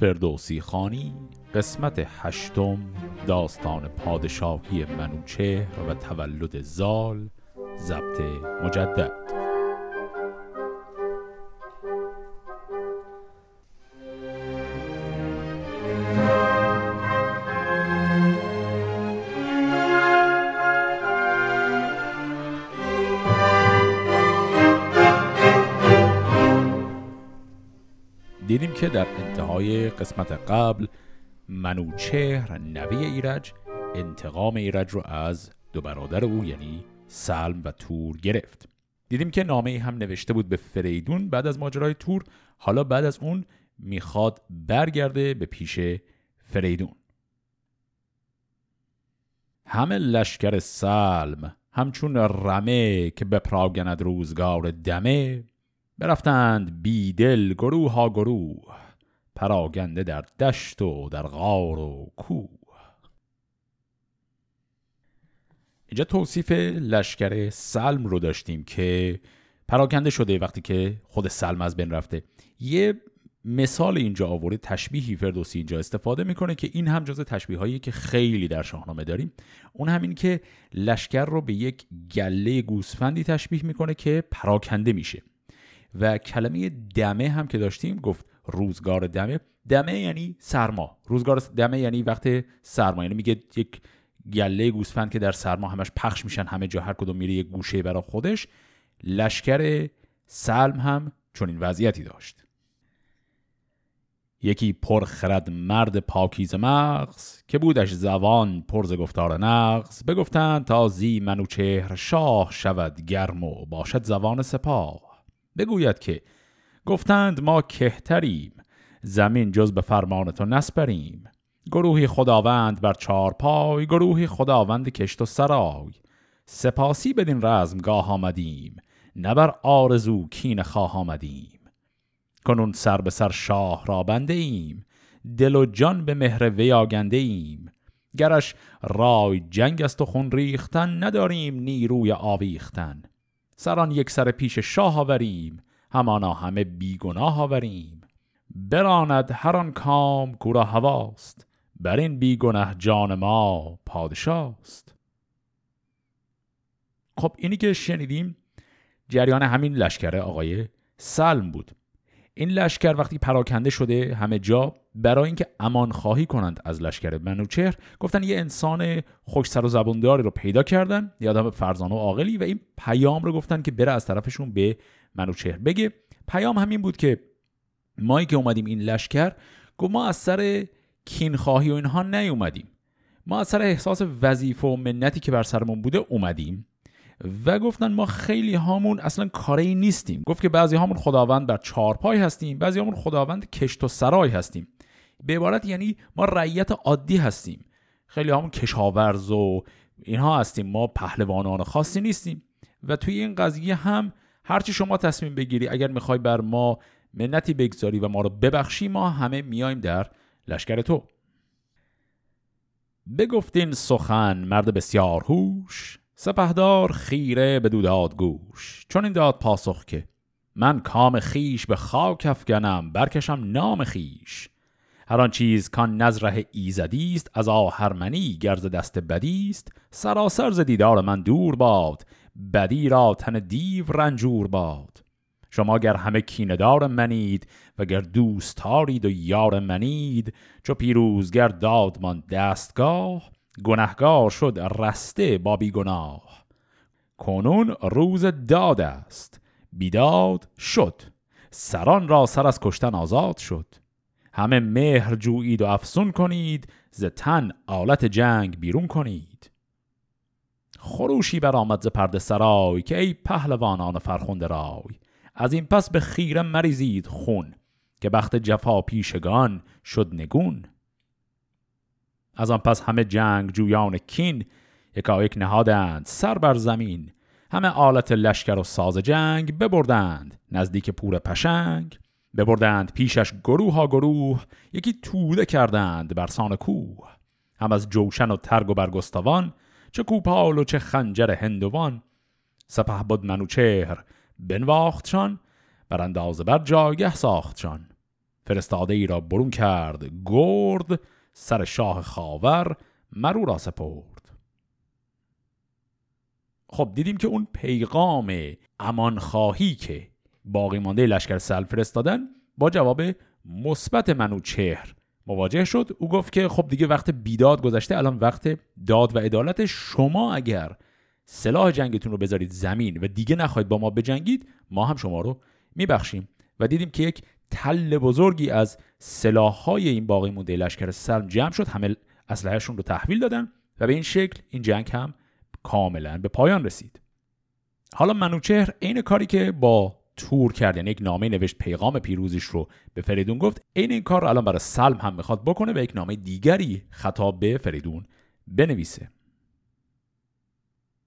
فردوسی خانی قسمت هشتم داستان پادشاهی منوچهر و تولد زال ضبط مجدد. دیدیم که در انتهای قسمت قبل منوچهر نوی ایرج انتقام ایرج رو از دو برادر او یعنی سلم و تور گرفت. دیدیم که نامه هم نوشته بود به فریدون بعد از ماجرای تور حالا بعد از اون می‌خواد برگرده به پیش فریدون. همه لشکر سلم همچون رمه که بپراگند روزگار دمه برفتند بیدل گروه ها گروه. پراگنده در دشت و در غار و کوه. اینجا توصیف لشکر سلم رو داشتیم که پراکنده شده وقتی که خود سلم از بین رفته. یه مثال اینجا آورده تشبیهی فردوسی اینجا استفاده می‌کنه که این هم جز تشبیه هایی که خیلی در شاهنامه داریم. اون همین که لشکر رو به یک گله گوسفندی تشبیه می‌کنه که پراکنده میشه. و کلمه دمه هم که داشتیم گفت روزگار دمه. دمه یعنی سرما. روزگار دمه یعنی وقت سرما. یعنی میگه یک گله گوسفند که در سرما همش پخش میشن همه جا هر کدوم میره یک گوشه برای خودش. لشکر سلم هم چون این وضعیتی داشت. یکی پرخرد مرد پاکیز مغز که بودش زبان پرز گفتار نغز. بگفتند تا زی منوچهر شاه شود گرم و باشد زبان سپاه. بگوید که گفتند ما کهتریم زمین جز به فرمان تو نسپریم. گروهی خداوند بر چار پای گروهی خداوند کشت و سرای. سپاسی بدین رزمگاه آمدیم نه بر آرزو کین خواه آمدیم. کنون سر به سر شاه را بنده ایم دل و جان به مهر وی آگنده ایم گرش رای جنگ است و خون ریختن نداریم نیروی آویختن. سران یک سر پیش شاه آوریم همانا همه بیگناه آوریم. براند هر آن کام کورا هواست بر این بیگناه جان ما پادشاست. خب اینی که شنیدیم جریان همین لشکر آقای سلم بود. این لشکر وقتی پراکنده شده همه جا برای اینکه امان خواهی کنند از لشکر منوچهر گفتن یه انسان خوش سر و زبونداری رو پیدا کردن یه آدم فرزانه و عاقلی و این پیام رو گفتن که بره از طرفشون به منوچهر بگه پیام همین بود که مایی که اومدیم این لشکر گفت ما از سر کینخواهی و اینها نیومدیم. ما از سر احساس وظیفه و منتی که بر سرمون بوده اومدیم و گفتن ما خیلی هامون اصلا کاری نیستیم. گفت که بعضی هامون خداوند بر چارپای هستیم بعضی هامون خداوند کشت و سرای هستیم. به عبارت یعنی ما رعیت عادی هستیم. خیلی همون کشاورز و اینها هستیم. ما پهلوانان خاصی نیستیم. و توی این قضیه هم هرچی شما تصمیم بگیری اگر می‌خوای بر ما منتی بگذاری و ما رو ببخشی ما همه میایم در لشکر تو. بگفتین سخن مرد بسیار هوش سپهدار خیره به دوداد گوش. چون این داد پاسخ که من کام خیش به خاک افگنم برکشم نام خیش. هر آن چیز کان نظره ایزدی است از آهرمنی گرز دست بدی است. سراسر ز دیدار من دور باد بدی را تن دیو رنجور باد. شما گر همه کیندار منید و گر دوستارید و یار منید چو پیروزگر دادمان دستگاه گنهگار شد رسته با بیگناه. کنون روز داد است بیداد شد سران را سر از کشتن آزاد شد. همه مهر جویید و افسون کنید ز تن آلت جنگ بیرون کنید. خروشی برآمد ز پرده سرای که ای پهلوانان فرخنده رای. از این پس به خیره مریزید خون که بخت جفا پیشگان شد نگون. از آن پس همه جنگ جویان کین یکایک نهادند سر بر زمین. همه آلت لشکر و ساز جنگ ببردند نزدیک پور پشنگ. ببردند پیشش گروه ها گروه یکی توده کردند بر سان کوه. هم از جوشن و ترگ و برگستوان چه کوپال و چه خنجر هندوان. سپه بود منوچهر بنواختشان بر اندازه بر جایه ساختشان. فرستاده ای را برون کرد گرد سر شاه خاور مرو را سپرد. خب دیدیم که اون پیغام امان خواهی که باقی مانده لشکر سل فرستادن با جواب مثبت منوچهر مواجه شد. او گفت که خب دیگه وقت بیداد گذشته الان وقت داد و عدالت. شما اگر سلاح جنگتون رو بذارید زمین و دیگه نخواهید با ما بجنگید ما هم شما رو میبخشیم. و دیدیم که یک تل بزرگی از سلاحهای این باقی مونده. لشکر سلم جمع شد همه اسلحهشون رو تحویل دادن و به این شکل این جنگ هم کاملا به پایان رسید. حالا منوچهر عین کاری که با تور کرد. یعنی یک نامه نوشت پیغام پیروزیش رو به فریدون گفت. عین این کار رو الان برای سلم هم می‌خواد بکنه و یک نامه دیگری خطاب به فریدون بنویسه.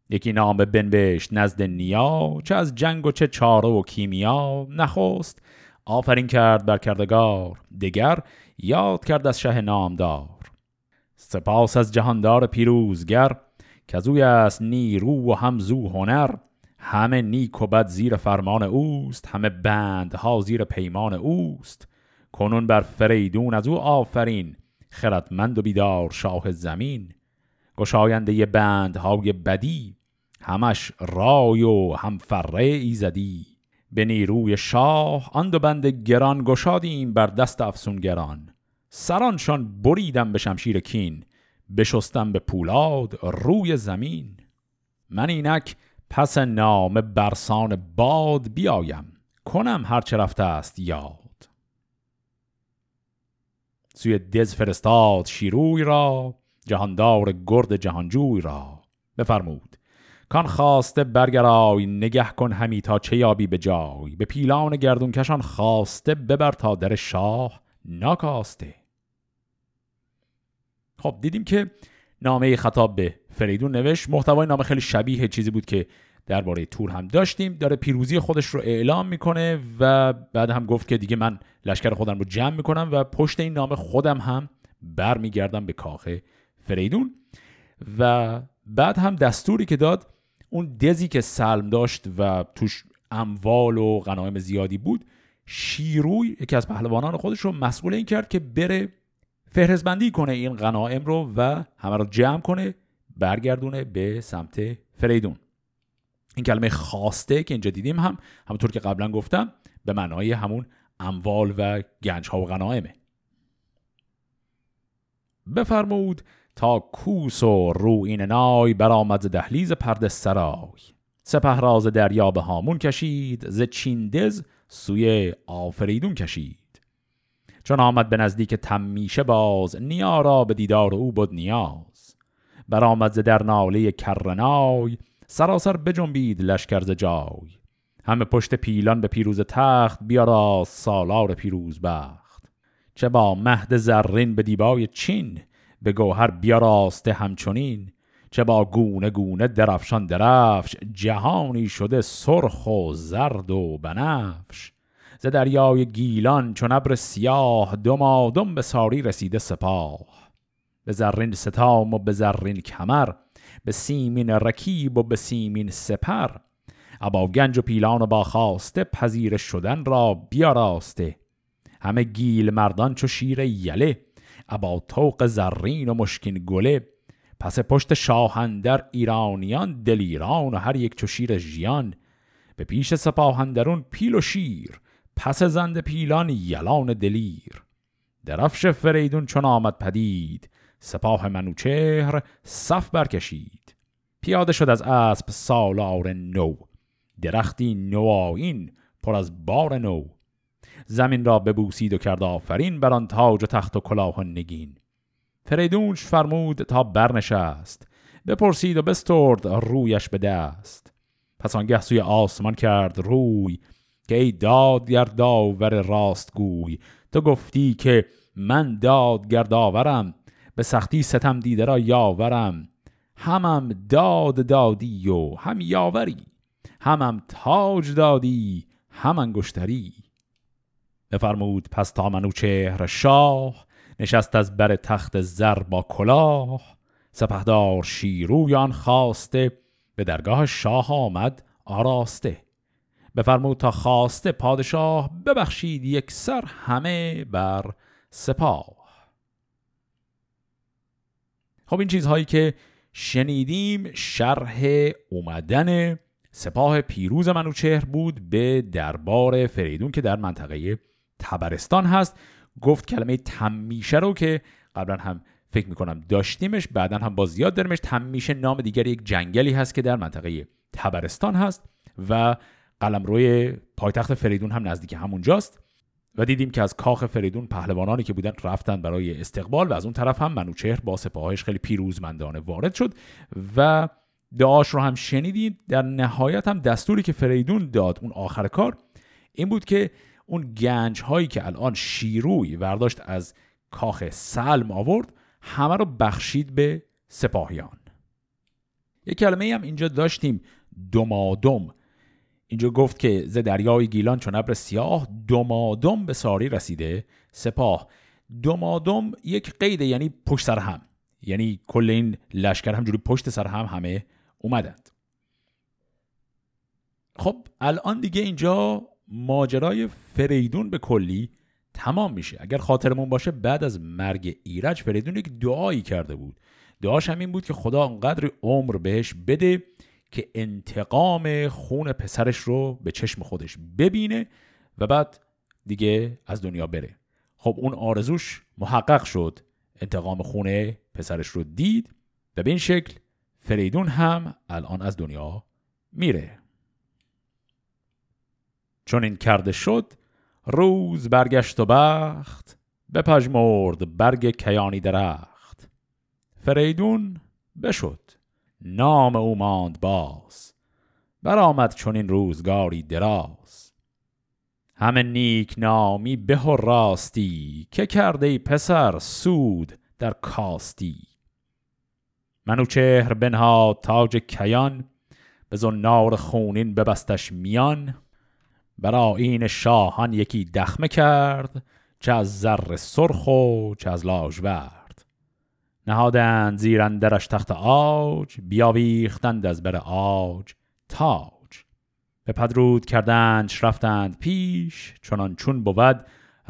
یکی نامه بنوشت نزد نیا چه از جنگ و چه چاره و کیمیا نخست. آفرین کرد بر کردگار دگر یاد کرد از شه نامدار. سپاس از جهاندار پیروزگر که از است نیرو و همزو هنر. همه نیک و بد زیر فرمان اوست همه بندها زیر پیمان اوست. کنون بر فریدون از او آفرین خردمند و بیدار شاه زمین. گشاینده بندهای بدی همش رای و هم فره ایزدی به نیروی شاه آن دو بند گران گشادیم بر دست افسونگران. سرانشان بریدم به شمشیر کین بشستم به پولاد روی زمین. من اینک پس نام برسان باد بیایم. کنم هرچه رفته است یاد. سوی دز فرستاد شیروی را جهاندار گرد جهانجوی را. بفرمود کان خواسته برگرای نگه کن همی تا چه یابی به جای. به پیلان گردون کشان خواسته ببر تا در شاه ناکاسته. خب دیدیم که نامه خطاب به فریدون نوشت محتوای نامه خیلی شبیه چیزی بود که درباره تور هم داشتیم. داره پیروزی خودش رو اعلام می‌کنه و بعد هم گفت که دیگه من لشکر خودم رو جمع می‌کنم و پشت این نامه خودم هم برمیگردم به کاخ فریدون. و بعد هم دستوری که داد اون دزی که سلم داشت و توش اموال و غنایم زیادی بود شیروی یکی از پهلوانان خودش رو مسئول این کرد که بره فهرزبندی کنه این غنایم رو و همه رو جمع کنه. برگردونه به سمت فریدون. این کلمه خواسته که اینجا دیدیم هم همونطور که قبلا گفتم به معنای همون اموال و گنج ها و غنائمه بفرمود تا کوس و رو این نای برآمد دهلیز پرده سرای. سپه راز دریا به هامون کشید ز چیندز سوی آفریدون کشید. چون آمد به نزدیک تمیشه باز نیا را به دیدار او بود نیاز. برآمد ز در ناله کرنای سراسر بجنبید لشکر ز جای. همه پشت پیلان به پیروز تخت بیارا سالار پیروز بخت. چه با مهد زرین به دیبای چین به گوهر بیاراسته همچنین. چه با گونه گونه درفشان درفش جهانی شده سرخ و زرد و بنفش. ز دریای گیلان چون ابر سیاه دمادم به ساری رسیده سپاه. به زرین ستام و به زرین کمر به سیمین رکیب و به سیمین سپر. ابا گنج و پیلان و با خواسته پذیر شدن را بیاراسته همه گیل مردان چو شیر یله ابا توق زرین و مشکین گله. پس پشت شاهندر ایرانیان دلیران و هر یک چو شیر ژیان. به پیش سپاهندرون پیل و شیر پس زند پیلان یلان دلیر. درفش فریدون چون آمد پدید سپاه منوچهر صف برکشید. پیاده شد از اسب سالار نو. درختی نوآیین پر از بار نو. زمین را ببوسید و کرد آفرین بر آن تاج و تخت و کلاه نگین. فریدونش فرمود تا برنشست. بپرسید و بسترد رویش به دست. پس آنگه سوی آسمان کرد روی که ای دادگر داور راست گوی تو گفتی که من دادگر داورم. به سختی ستم دیده را یاورم. همم داد دادی و هم یاوری. همم تاج دادی هم انگشتری. بفرمود پس تا منوچهر شاه نشست از بر تخت زر با کلاه. سپهدار شیرویان خواسته به درگاه شاه آمد آراسته. بفرمود تا خواسته پادشاه ببخشید یک سر همه بر سپاه. خب این چیزهایی که شنیدیم شرح اومدن سپاه پیروز منوچهر بود به دربار فریدون که در منطقه تبرستان هست. گفت کلمه تمیشه رو که قبلا هم فکر می‌کنم داشتیمش بعدا هم با زیاد داریمش تمیشه نام دیگر یک جنگلی هست که در منطقه تبرستان هست و روی پایتخت فریدون هم نزدیک همونجاست. و دیدیم که از کاخ فریدون پهلوانانی که بودن رفتن برای استقبال و از اون طرف هم منوچهر با سپاهش خیلی پیروزمندانه وارد شد و دعاش رو هم شنیدید. در نهایت هم دستوری که فریدون داد اون آخر کار این بود که اون گنج هایی که الان شیروی ورداشت از کاخ سلم آورد همه رو بخشید به سپاهیان. یک کلمه هم اینجا داشتیم. دمادم. اینجا گفت که ز دریای گیلان چون ابر سیاه دمادم به ساری رسیده سپاه. دمادم یک قیده یعنی پشت سر هم. یعنی کل این لشکر همجوری پشت سر هم همه اومدند. خب الان دیگه اینجا ماجرای فریدون به کلی تمام میشه. اگر خاطرمون باشه بعد از مرگ ایرج فریدون یک دعایی کرده بود. دعاش هم این بود که خدا انقدر عمر بهش بده که انتقام خون پسرش رو به چشم خودش ببینه و بعد دیگه از دنیا بره. خب اون آرزوش محقق شد. انتقام خون پسرش رو دید. و به این شکل فریدون هم الان از دنیا میره. چون این کرده شد روز برگشت و بخت بپژمرد برگ کیانی درخت. فریدون بشد. نام او ماند باز. برآمد چون این روزگاری دراز. همه نیک نامی به و راستی که کرده ای پسر سود در کاستی. چهر بنها تاج کیان به زنار خونین ببستش میان. برا این شاهان یکی دخمه کرد چه از زر سرخ و چه از لاژورد نهادند زیر اندرش تخت آج بیاویختند از بر آج تاج. به پدرود کردند رفتند پیش چنان چون بود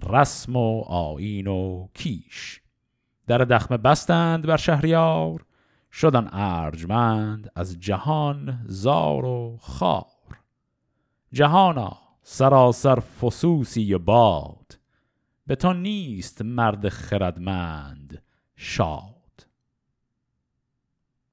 رسم و آین و کیش. در دخمه بستند بر شهریار شدن ارجمند از جهان زار و خار. جهانا سراسر فسوسی باد به تو نیست مرد خردمند شاد.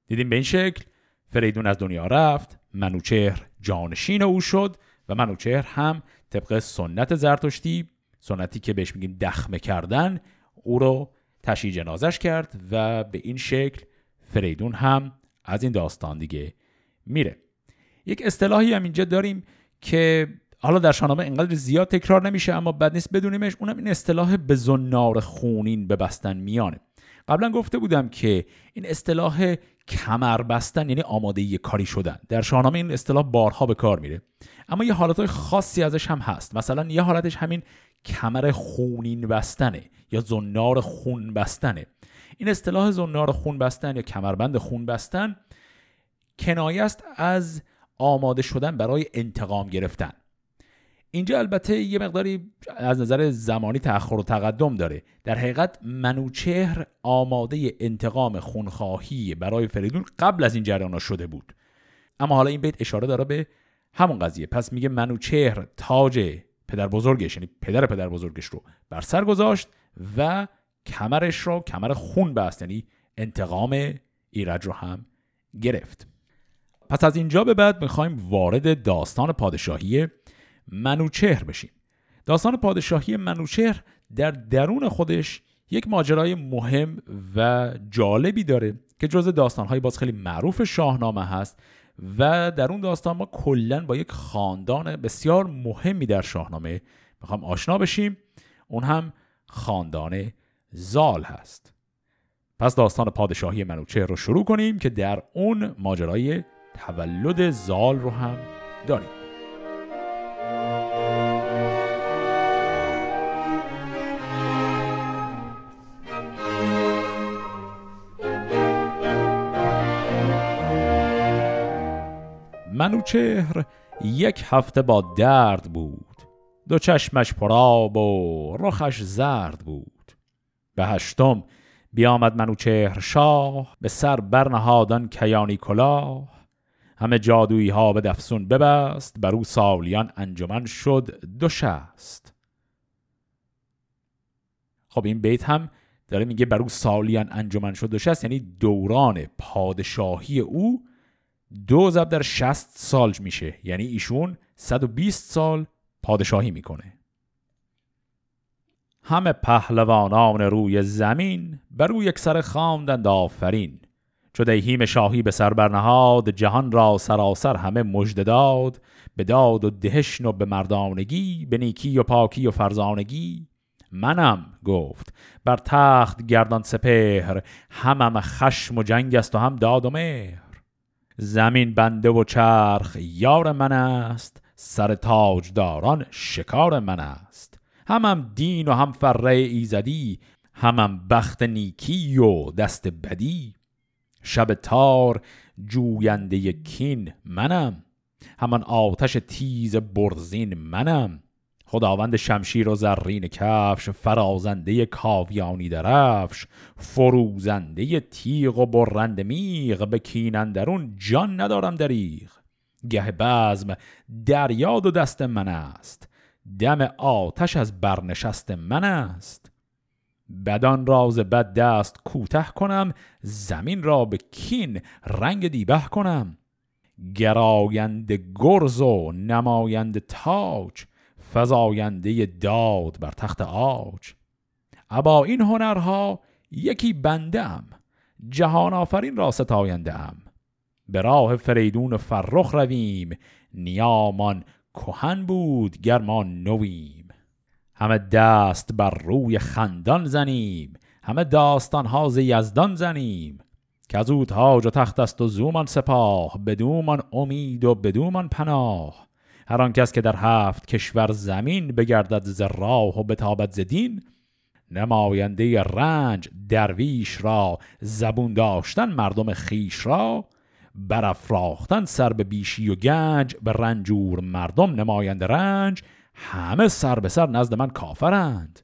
دیدیم به این شکل. فریدون از دنیا رفت منوچهر جانشین او شد و منوچهر هم طبق سنت زرتشتی سنتی که بهش میگیم دخمه کردن او رو تشییع جنازش کرد و به این شکل فریدون هم از این داستان دیگه میره. یک اصطلاحی هم اینجا داریم که حالا در شاهنامه انقدر زیاد تکرار نمیشه اما بد نیست بدونیمش. اونم این اصطلاح به زنار خونین ببستن میانه. قبلا گفته بودم که این اصطلاح کمر بستن یعنی آماده یه کاری شدن. در شاهنامه این اصطلاح بارها به کار میره. اما یه حالتهای خاصی ازش هم هست. مثلا یه حالتش همین کمر خونین بستنه یا زنار خون بستنه. این اصطلاح زنار خون بستن یا کمربند خون بستن کنایه است از آماده شدن برای انتقام گرفتن. اینجا البته یه مقداری از نظر زمانی تأخر و تقدم داره. در حقیقت منوچهر آماده انتقام خونخواهی برای فریدون قبل از این جریان شده بود. اما حالا این بیت اشاره داره به همون قضیه. پس میگه منوچهر تاج پدر بزرگش یعنی پدر پدر بزرگش رو بر سر گذاشت و کمرش رو کمر خون بست یعنی انتقام ایرج رو هم گرفت. پس از اینجا به بعد می‌خوایم وارد داستان پادشاهی منوچهر بشیم. داستان پادشاهی منوچهر در درون خودش یک ماجرای مهم و جالبی داره که جز داستانهای باز خیلی معروف شاهنامه هست و در اون داستان ما کلا با یک خاندان بسیار مهمی در شاهنامه می‌خوام آشنا بشیم. اون هم خاندان زال هست. پس داستان پادشاهی منوچهر رو شروع کنیم که در اون ماجرای تولد زال رو هم داریم. منوچهر یک هفته با درد بود. دو چشمش پراب و رخش زرد بود. به هشتم بیامد منوچهر شاه به سر برنهادان کیانی کلاه. همه جادویی ها به دفسون ببست بر او سالیان انجمن شد دو شست. خب این بیت هم داره میگه بر او سالیان انجمن شد دو شست یعنی دوران پادشاهی او دو ضرب در شست سال میشه. یعنی ایشون 120 سال پادشاهی می‌کنه. همه پهلوانان روی زمین بر او یک سر خواندند آفرین. چو دیهیم شاهی به سر برنهاد جهان را سراسر همه مژده داد. به داد و دهشن و به مردانگی به نیکی و پاکی و فرزانگی. منم گفت بر تخت گردان سپهر. همم خشم و جنگ است و هم داد و مهر. زمین بنده و چرخ یار من است سر تاجداران شکار من است. همم دین و هم فره ایزدی همم بخت نیکی و دست بدی. شب تار جوینده کین منم همان آتش تیز برزین منم. خداوند شمشیر و زرین کفش فرازنده کاویانی درفش فروزنده تیغ و برند میغ به کینندرون جان ندارم دریغ. گه بزم دریاد و دست من است دم آتش از برنشست من است. بدان راز بد دست کوته کنم زمین را به کین رنگ دیبه کنم. گراینده گرز و نماینده تاج فزاینده داد بر تخت آج ابا این هنرها یکی بندم جهان آفرین را ستاینده ام. به راه فریدون فرخ رویم نیامان کهن بود گرمان نویم. همه دست بر روی خندان زنیم همه داستان ها ز یزدان زنیم. که از او تاج و تخت است و زومان سپاه بدومان امید و بدومان پناه. هر آن کس که در هفت کشور زمین بگردد ز راه و بتابد ز دین نماینده رنج درویش را زبون داشتن مردم خیش را برافراختن سر به بیشی و گنج به رنجور مردم نماینده رنج همه سر به سر نزد من کافرند.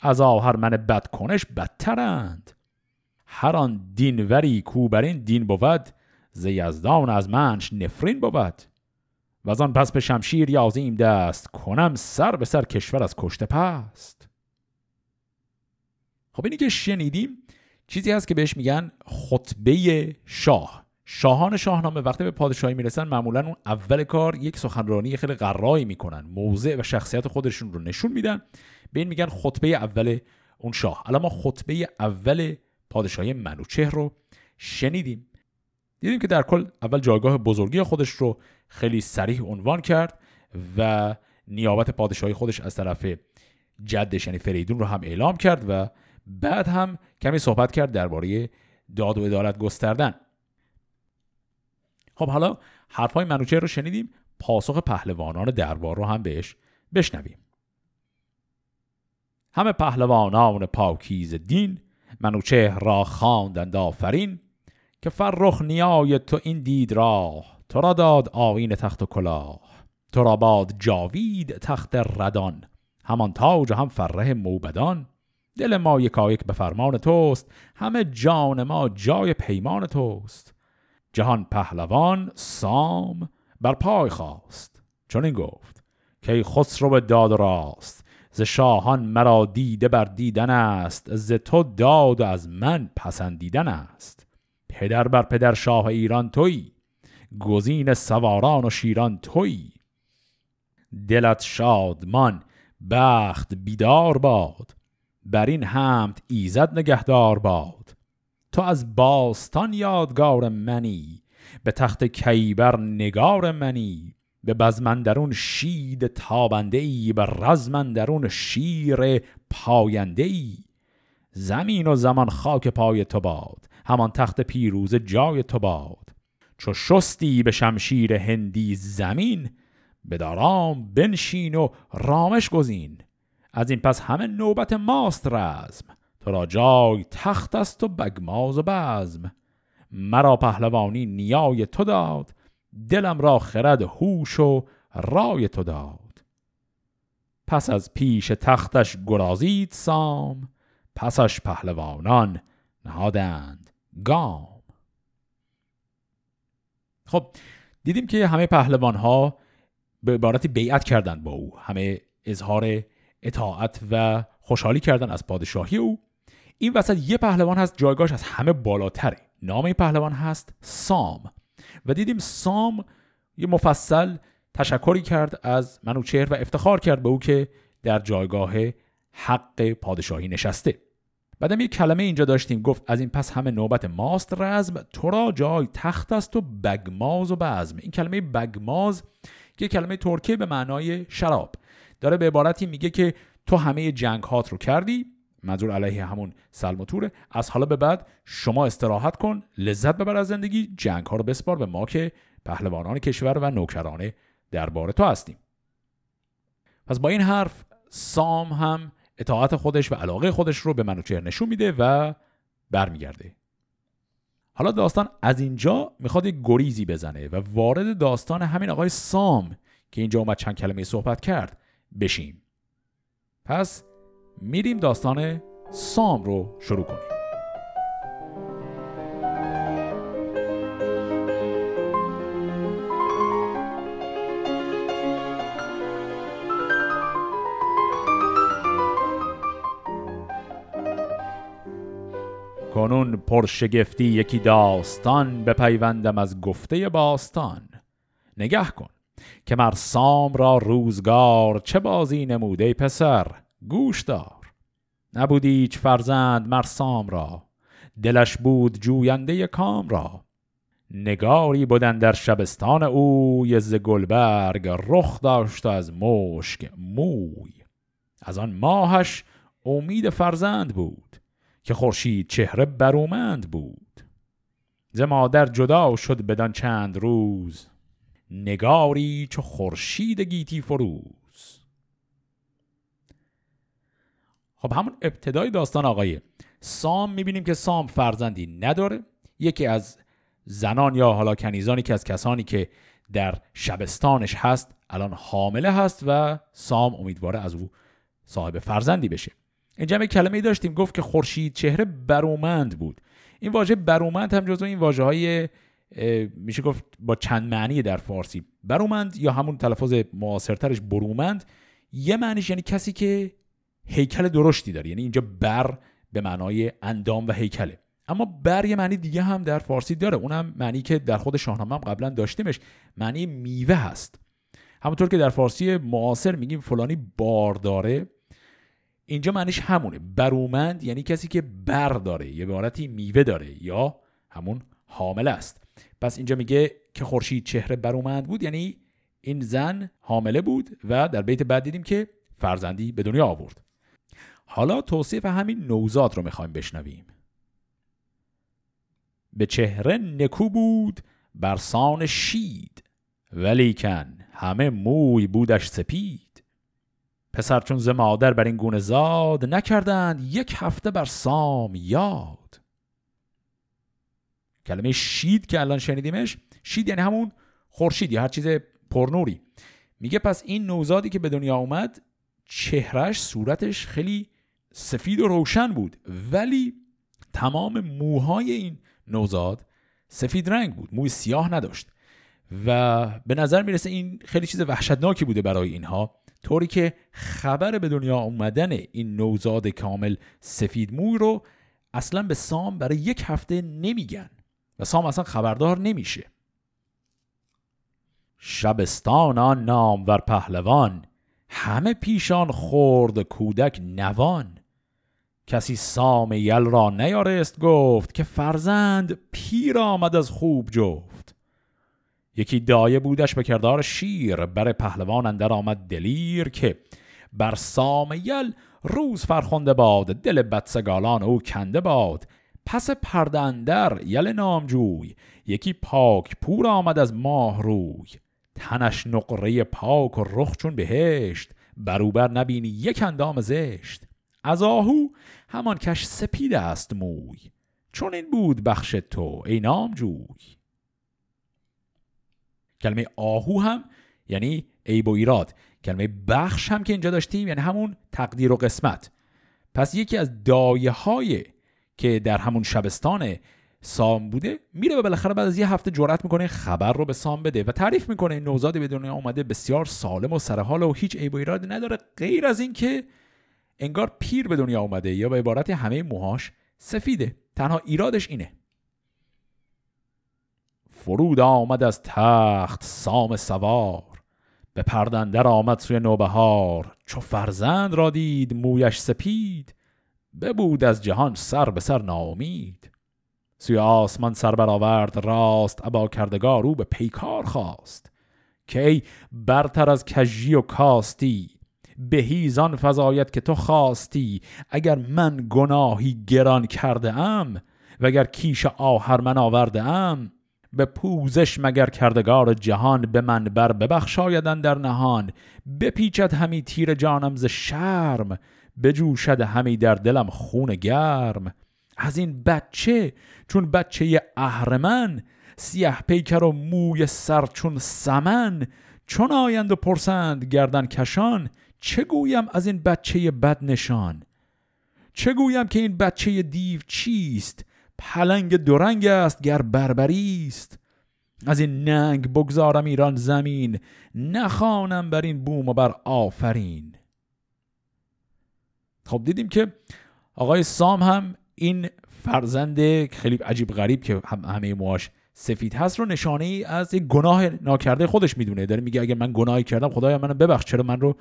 از آهر من بد کنش بدترند. هر آن دینوری کو بر این دین بود ز یزدان از منش نفرین بود. و آن پس به شمشیر یازیم دست کنم سر به سر کشور از کشته پست. خب اینی که شنیدیم چیزی هست که بهش میگن خطبه شاه. شاهان شاهنامه وقتی به پادشاهی می‌رسن معمولا اون اول کار یک سخنرانی خیلی قرایی می‌کنن. موضع و شخصیت خودشون رو نشون میدن. به این میگن خطبه اول اون شاه. الان ما خطبه اول پادشاهی منوچهر رو شنیدیم. دیدیم که در کل اول جایگاه بزرگی خودش رو خیلی سریح عنوان کرد و نیابت پادشاهی خودش از طرف جدش یعنی فریدون رو هم اعلام کرد و بعد هم کمی صحبت کرد درباره داد و عدالت گستردن. خب حالا حرفای منوچهر رو شنیدیم. پاسخ پهلوانان دربار رو هم بهش بشنویم. همه پهلوانان پاکیز دین منوچهر را خواندند آفرین. که فرخ نیای تو این دید راه تو را داد آین تخت و کلاه. تو را باد جاوید تخت ردان همان تاج و هم فره موبدان. دل ما یکایک به فرمان توست همه جان ما جای پیمان توست. جهان پهلوان سام بر پای خواست چون این گفت که خسرو به داد راست ز شاهان مرا دیده بر دیدن است ز تو داد و از من پسندیدن است. پدر بر پدر شاه ایران توی گزین سواران و شیران توی. دلت شادمان بخت بیدار باد بر این همت ایزد نگهدار باد. تو از باستان یادگار منی به تخت کیبر نگار منی. به بزمندرون شید تابنده ای به رزمندرون شیر پاینده ای. زمین و زمان خاک پای تو باد همان تخت پیروز جای تو باد. چو شستی به شمشیر هندی زمین به دارام بنشین و رامش گزین. از این پس همه نوبت ماست رزم تو را جای تخت است و بگماز و بزم. مرا پهلوانی نیای تو داد دلم را خرد هوش و رای تو داد. پس از پیش تختش گرازید سام پسش پهلوانان نهادند. گام. خب دیدیم که همه پهلوان ها به عبارتی بیعت کردند با او. همه اظهار اطاعت و خوشحالی کردن از پادشاهی او. این وسط یه پهلوان هست جایگاهش از همه بالاتره. نام این پهلوان هست سام. و دیدیم سام یه مفصل تشکری کرد از منوچهر و افتخار کرد به او که در جایگاه حق پادشاهی نشسته. بعدم یه کلمه اینجا داشتیم. گفت از این پس همه نوبت ماست رزم تو را جای تخت است و بگماز و بزم. این کلمه بگماز که کلمه ترکیه به معنای شراب. داره به عبارتی میگه که تو همه جنگ هات رو کردی. منظور علیه همون سلم و توره. از حالا به بعد شما استراحت کن لذت ببر از زندگی جنگ ها رو بسپار به ما که پهلوانان کشور و نوکرانه دربار تو هستیم. پس با این حرف سام هم اطاعت خودش و علاقه خودش رو به منوچهر نشون میده و برمیگرده. حالا داستان از اینجا می‌خواد یک گریزی بزنه و وارد داستان همین آقای سام که اینجا اومد چند کلمه صحبت کرد بشیم. پس میریم داستان سام رو شروع کنیم. پرشگفتی یکی داستان به پیوندم از گفته باستان. نگه کن که مر سام را روزگار چه بازی نموده پسر؟ گوش دار. نبودی هیچ فرزند مرسام را. دلش بود جوینده کام را. نگاری بودن در شبستان او ز گلبرگ رخ داشت از مشک موی. از آن ماهش امید فرزند بود. که خورشید چهره برومند بود. ز مادر جدا شد بدان چند روز نگاری چو خورشید گیتی فروز. خب همون ابتدای داستان آقای سام می‌بینیم که سام فرزندی نداره. یکی از زنان یا حالا کنیزانی که از کسانی که در شبستانش هست الان حامله هست و سام امیدواره از او صاحب فرزندی بشه. اینجا یک کلمه داشتیم گفت که خورشید چهره برومند بود. این واژه برومند هم جزو این واژه های میشه گفت با چند معنی در فارسی. برومند یا همون تلفظ معاصرترش برومند یه معنیش یعنی کسی که هیکل درشتی داره. یعنی اینجا بر به معنای اندام و هیکله. اما بر یه معنی دیگه هم در فارسی داره. اونم معنی که در خود شاهنامه هم قبلا داشتیمش. معنی میوه هست. همونطور که در فارسی معاصر میگیم فلانی بار داره اینجا معنیش همونه. برومند یعنی کسی که بر داره یه عبارتی میوه داره یا همون حامل است. پس اینجا میگه که خورشید چهره برومند بود یعنی این زن حامله بود و در بیت بعد دیدیم که فرزندی به دنیا آورد. حالا توصیف همین نوزاد رو می‌خوایم بشنویم. به چهره نکو بود برسان شید ولیکن همه موی بودش سپید. پسر چون ز مادر بر این گونه زاد نکردند یک هفته بر سام یاد. کلمه شید که الان شنیدیمش شید یعنی همون خورشید یا هر چیز پرنوری. میگه پس این نوزادی که به دنیا اومد چهرش صورتش خیلی سفید و روشن بود ولی تمام موهای این نوزاد سفید رنگ بود موی سیاه نداشت. و به نظر می‌رسه این خیلی چیز وحشتناکی بوده برای اینها. طوری که خبر به دنیا اومدن این نوزاد کامل سفید موی رو اصلا به سام برای یک هفته نمیگن و سام اصلا خبردار نمیشه. شبستان آن نامور پهلوان همه پیشان خورد کودک نوان. کسی سام یل را نیارست گفت که فرزند پیر آمد از خوب جفت. یکی دایه بودش به کردار شیر بر پهلوان اندر آمد دلیر که بر سام یل روز فرخنده باد دل بدسگالان او کنده باد. پس پردندر یل نامجوی یکی پاک پور آمد از ماه روی. تنش نقره پاک و رخ چون بهشت بروبر نبینی یک اندام زشت. از آهو همان کش سپید است موی. چون این بود بخش تو ای جوی کلمه آهو هم یعنی عیب و ایراد. کلمه بخش هم که اینجا داشتیم یعنی همون تقدیر و قسمت. پس یکی از دایه های که در همون شبستان سام بوده میره و بالاخره بعد از یه هفته جرأت می‌کنه خبر رو به سام بده و تعریف می‌کنه این نوزاد به دنیا اومده بسیار سالم و سرحال و هیچ عیب و ایرادی نداره غیر از اینکه انگار پیر به دنیا اومده یا به عبارت همه موهاش سفیده. تنها ایرادش اینه. فرود آمد از تخت سام سوار. به پردندر آمد سوی نوبهار. چو فرزند را دید مویش سپید ببود از جهان سر به سر ناامید. سوی آسمان سر برآورد راست ابا کردگار او به پیکار خواست. که ای برتر از کژی و کاستی بهیزان فضایت که تو خواستی. اگر من گناهی گران کرده ام وگر کیش آهر من آورده ام به پوزش مگر کردگار جهان به من بر ببخشایدن در نهان؟ بپیچد همی تیر جانم ز شرم بجوشد همی در دلم خون گرم. از این بچه چون بچه اهرمن سیه پیکر و موی سر چون سمن. چون آیند و پرسند گردن کشان چه گویم از این بچه بد نشان چه گویم که این بچه دیو چیست؟ پلنگ دورنگ است گر بربری است. از این ننگ بگذارم ایران زمین نخوانم بر این بوم و بر آفرین. خب دیدیم که آقای سام هم این فرزند خیلی عجیب غریب که هم همه موهاش سفید هست رو نشانه ای از یک گناه ناکرده خودش می‌دونه. داره میگه اگر من گناهی کردم خدایا منو ببخش چرا من رو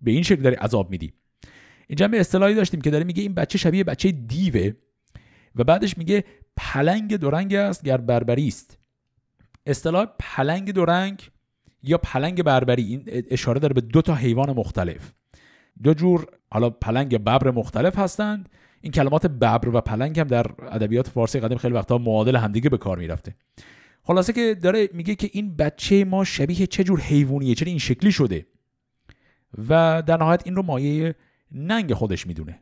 به این شکل داری عذاب میدی؟ اینجا به اصطلاحی داشتیم که داره میگه این بچه شبیه بچه دیوه. و بعدش میگه پلنگ دورنگ است گر بربری است. اصطلاح پلنگ دورنگ یا پلنگ بربری این اشاره داره به دو تا حیوان مختلف. دو جور حالا پلنگ ببر مختلف هستند. این کلمات ببر و پلنگ هم در ادبیات فارسی قدیم خیلی وقتا معادل همدیگه به کار می‌رفته. خلاصه که داره میگه که این بچه ما شبیه چه جور حیوانیه چرا این شکلی شده؟ و در نهایت این رو مایه ننگ خودش می‌دونه.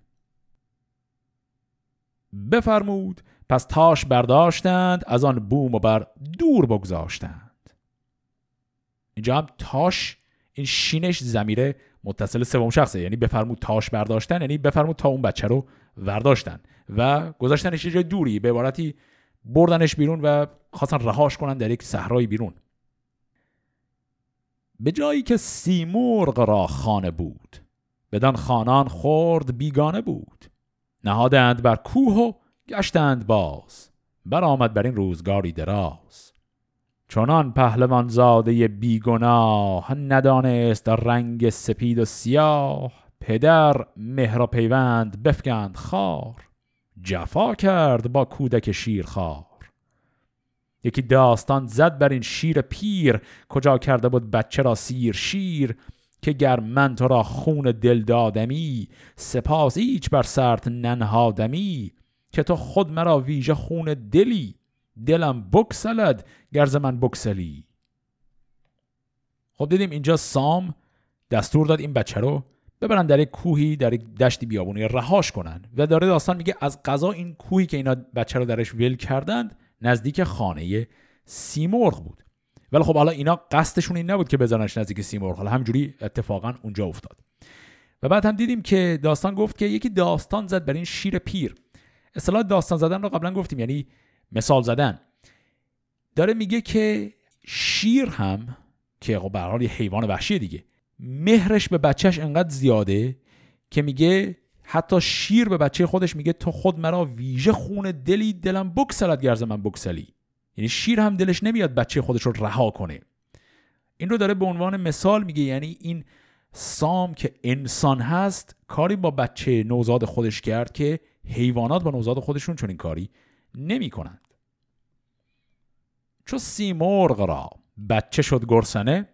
بفرمود پس تاش برداشتند از آن بوم و بر دور بگذاشتند. اینجا هم تاش این شینش زمیره متصل سوم شخصه یعنی بفرمود تاش برداشتن یعنی بفرمود تا اون بچه رو برداشتن و گذاشتنش جای دوری به عبارتی بردنش بیرون و خواستن رهاش کنن در یک صحرای بیرون. به جایی که سیمرغ را خانه بود بدان خانان خورد بیگانه بود. نهادند بر کوه و گشتند باز. برآمد بر این روزگاری دراز. چنان پهلوان زاده بیگناه ندانست رنگ سپید و سیاه. پدر مهر و پیوند بفکند خار. جفا کرد با کودک شیرخوار. یکی داستان زد بر این شیر پیر. کجا کرده بود بچه را سیر شیر. که گر من تو را خون دل دادمی سپاس ایچ بر سرت ننهادمی که تو خود مرا ویژه خون دلی دلم بکسلد گرز من بکسلی. خب دیدیم اینجا سام دستور داد این بچه رو ببرن در یک کوهی در یک دشتی بیابونی رهاش کنن و داره داستان میگه از قضا این کوهی که اینا بچه رو درش ول کردند نزدیک خانه سیمرغ بود. ولی خب حالا اینا قصدشون این نبود که بزننش نزدیک سیمرغ. حالا همجوری اتفاقا اونجا افتاد. و بعد هم دیدیم که داستان گفت که یکی داستان زد بر این شیر پیر. اصطلاح داستان زدن رو قبلا گفتیم یعنی مثال زدن. داره میگه که شیر هم که خب به حال حیوان وحشی دیگه مهرش به بچهش انقدر زیاده که میگه حتی شیر به بچه خودش میگه تو خود مرا ویژه خون دلی دلم بکسلت گرز من بکسلی یعنی شیر هم دلش نمیاد بچه خودش رو رها کنه. این رو داره به عنوان مثال میگه یعنی این سام که انسان هست کاری با بچه نوزاد خودش کرد که حیوانات با نوزاد خودشون چون این کاری نمی کنند چو سیمرغ را بچه شد گرسنه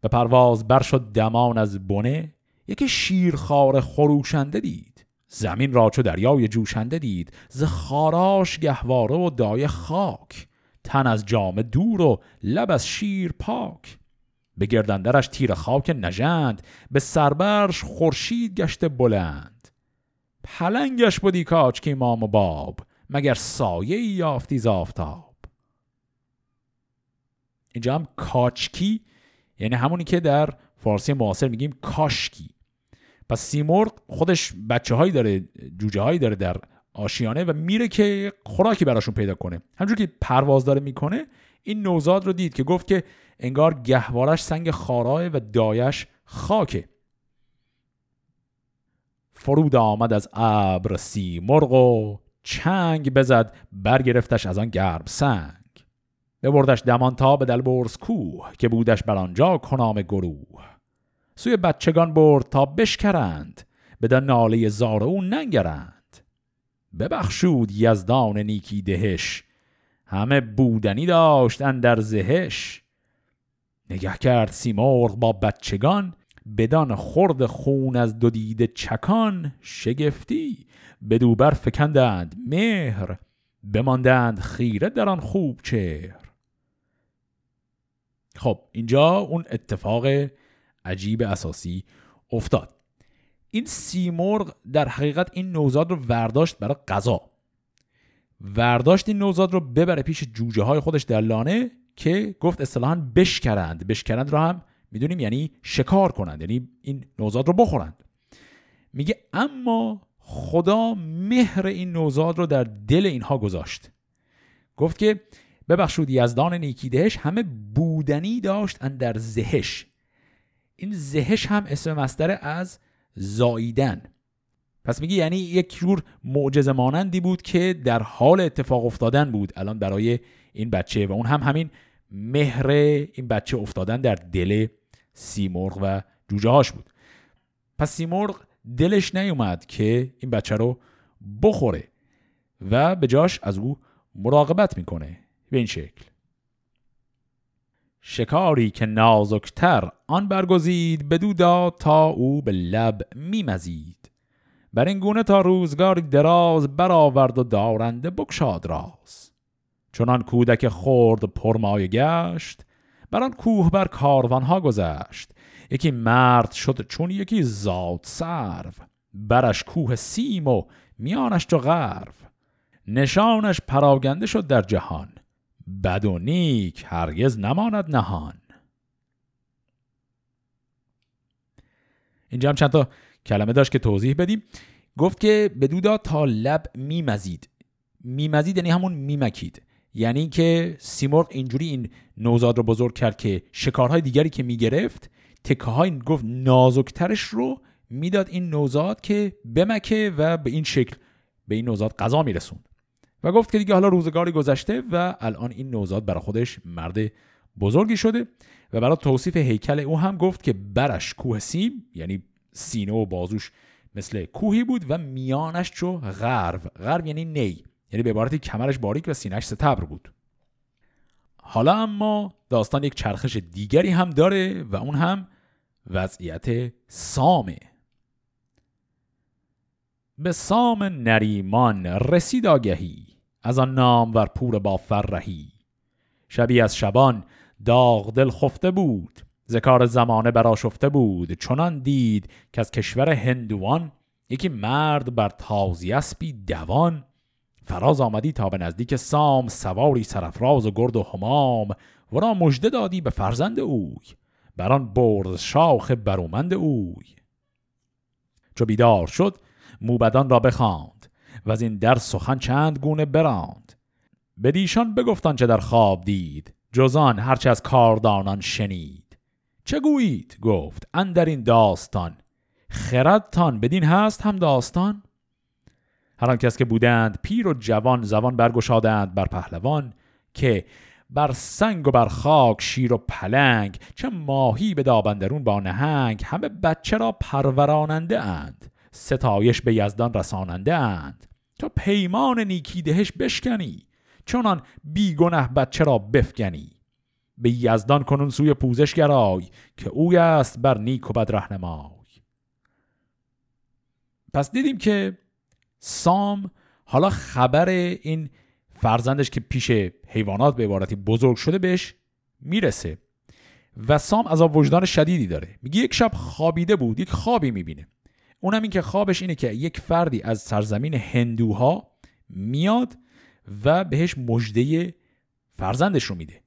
به پرواز بر شد دمان از بنه یکی شیرخوار خروشنده دید زمین را چو دریای جوشنده دید ز خاراش گهواره و دایه خاک. تن از جام دور و لب از شیر پاک. به گردندرش تیر خاک نژند به سربرش خورشید گشته بلند. پلنگش بودی کاچ که امام و باب مگر سایه یافتی ز آفتاب. اینجا هم کاچکی یعنی همونی که در فارسی معاصر میگیم کاشکی. پس سیمرغ خودش بچه هایی داره جوجه هایی داره در آشیانه و میره که خوراکی براشون پیدا کنه. همجور که پرواز داره می‌کنه این نوزاد رو دید که گفت که انگار گهوارش سنگ خارای و دایش خاکه. فرود آمد از ابر سیمرغ و چنگ بزد برگرفتش از آن گرم سنگ. ببردش دمانتا به دلبرز کوه که بودش بر آنجا کنام گروه. سوی بچگان برد تا بشکرند بدن ناله زار او ننگرند. ببخشود یزدان نیکی دهش. همه بودنی داشتن در زهش. نگه کرد سیمرغ با بچگان بدان خورد خون از دو دیده چکان شگفتی. بدوبر فکندند مهر بماندند خیره در آن خوب چهر. خب اینجا اون اتفاق عجیب اساسی افتاد. این سیمرغ در حقیقت این نوزاد رو ورداشت برای غذا. ورداشت این نوزاد رو ببره پیش جوجه های خودش در لانه که گفت اصطلاحا بشکرند. بشکرند رو هم می‌دونیم یعنی شکار کنند یعنی این نوزاد رو بخورند. میگه اما خدا مهر این نوزاد رو در دل اینها گذاشت. گفت که ببخشود یزدان نیکیدهش همه بودنی داشت در زهش. این زهش هم اسم مستر از زاییدن. پس میگه یعنی یک جور معجزه مانندی بود که در حال اتفاق افتادن بود. الان برای این بچه و اون هم همین مهر این بچه افتادن در دل سیمرغ و جوجه هاش بود. پس سیمرغ دلش نیومد که این بچه رو بخوره و به جاش از او مراقبت می‌کنه به این شکل. شکاری که نازکتر آن برگزید بدو داد تا او به لب میمزید. بر این گونه تا روزگاری دراز برآورد و دارنده بکشاد راز. چنان کودک خورد پرمایه گشت بر آن کوه بر کاروانها گذشت. یکی مرد شد چون یکی زاد سرو. برش کوه سیم و میانش تو غرو. نشانش پراگنده شد در جهان. بد و نیک هرگز نماند نهان. اینجا هم چند تا کلمه داشت که توضیح بدیم. گفت که بدودا تا لب میمزید. میمزید یعنی همون میمکید. یعنی که سیمرغ اینجوری این نوزاد رو بزرگ کرد که شکارهای دیگری که می‌گرفت تکه های گفت نازکترش رو می‌داد این نوزاد که بمکه و به این شکل به این نوزاد غذا میرسوند. و گفت که دیگه حالا روزگاری گذشته و الان این نوزاد برای خودش مرد بزرگی شده و برای توصیف هیکل او هم گفت که برش کوه سیم یعنی سینه و بازوش مثل کوهی بود و میانش چو غرب غرب یعنی نی یعنی به عبارتی کمرش باریک و سینهش ستبر بود. حالا اما داستان یک چرخش دیگری هم داره و اون هم وضعیت سامه. به سام نریمان رسید آگهی. از آن نام ور پور با فرهی شبی از شبان داغ دل خفته بود ذکار زمانه براشفته بود. چنان دید که از کشور هندوان یکی مرد بر تازی اسبی دوان. فراز آمدی تا به نزدیک سام سواری سرفراز و گرد و همام ورا مژده دادی به فرزند اوی بران برز شاخ برومند اوی. چو بیدار شد موبدان را بخواند. و از این در سخن چند گونه براند. بدیشان بگفتان چه در خواب دید جزان هرچه از کاردانان شنید. چه گویید؟ گفت اندر این داستان. خردتان بدین هست هم داستان؟ هر آن کس که بودند پیر و جوان زبان برگشادند بر پهلوان که بر سنگ و بر خاک شیر و پلنگ چه ماهی به دابندرون با نهنگ همه بچه را پروراننده اند. ستایش به یزدان رساننده اند. تا پیمان نیکی دهش بشکنی چونان بیگنه بچه را بفگنی. به یزدان کنون سوی پوزش گرای که اوی است بر نیک و بد رهنمای. پس دیدیم که سام حالا خبر این فرزندش که پیش حیوانات به عبارتی بزرگ شده بهش می‌رسه. و سام از وجدان شدیدی داره. میگه یک شب خوابیده بود یک خوابی می‌بینه. اونم این که خوابش اینه که یک فردی از سرزمین هندوها میاد و بهش مجده فرزندش رو میده.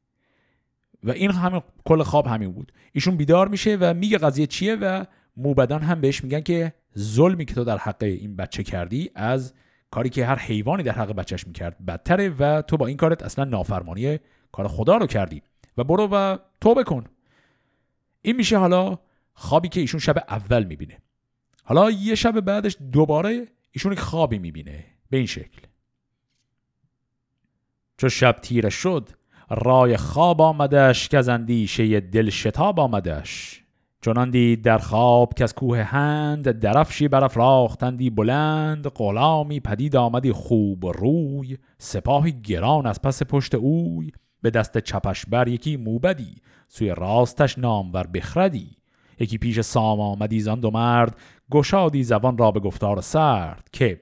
و این همین کل خواب همین بود. ایشون بیدار میشه و میگه قضیه چیه و موبدان هم بهش میگن که ظلمی که تو در حق این بچه کردی از کاری که هر حیوانی در حق بچهش می‌کرد بدتره و تو با این کارت اصلا نافرمانی کار خدا رو کردی. و برو و توبه کن. این میشه حالا خوابی که ایشون شب اول می‌بینه. حالا یه شب بعدش دوباره ایشون یک خوابی می‌بینه به این شکل. چو شب تیره شد رای خواب آمدش که از اندیشه دل شتاب آمدش. چنان دید در خواب که از کوه هند درفشی برافراختندی بلند غلامی پدید آمدی خوب روی سپاهی گران از پس پشت اوی به دست چپش بر یکی موبدی سوی راستش نامور بخردی. یکی پیش سام زان دو مرد گشادی زبان را به گفتار سرد که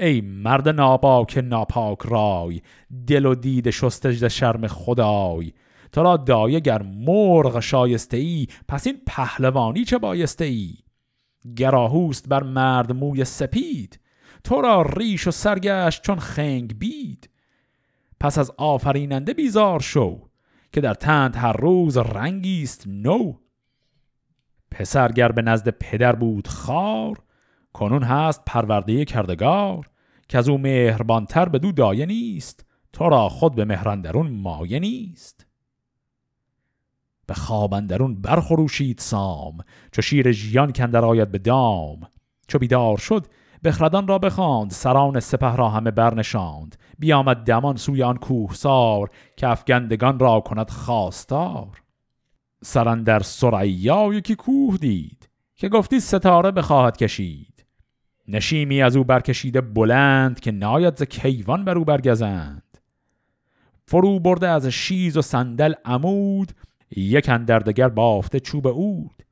ای مرد ناپاک ناپاک رای دل و دید شستج شرم خدای تو را دایه گر مرغ شایسته ای پس این پهلوانی چه بایسته ای گراهوست بر مرد موی سپید تو را ریش و سرگشت چون خنگ بید پس از آفریننده بیزار شو که در تند هر روز رنگیست نو پسر گر به نزد پدر بود خار کنون هست پرورده کردگار که از او مهربانتر به دو دایه نیست تو را خود به مهرندرون مایه نیست. به خوابندرون برخروشید سام چو شیر ژیان کندر آید به دام. چو بیدار شد بخردان را بخواند سران سپه را همه برنشاند. بیامد دمان سوی آن کوهسار که افگندگان را کند خواستار. سرندر سریا یکی کوه دید که گفتی ستاره بخواهد کشید. نشیمی از او برکشیده بلند که ناید ز کیوان بر او برگزند. فرو برده از شیز و صندل عمود یک اندردگر بافته چوب اود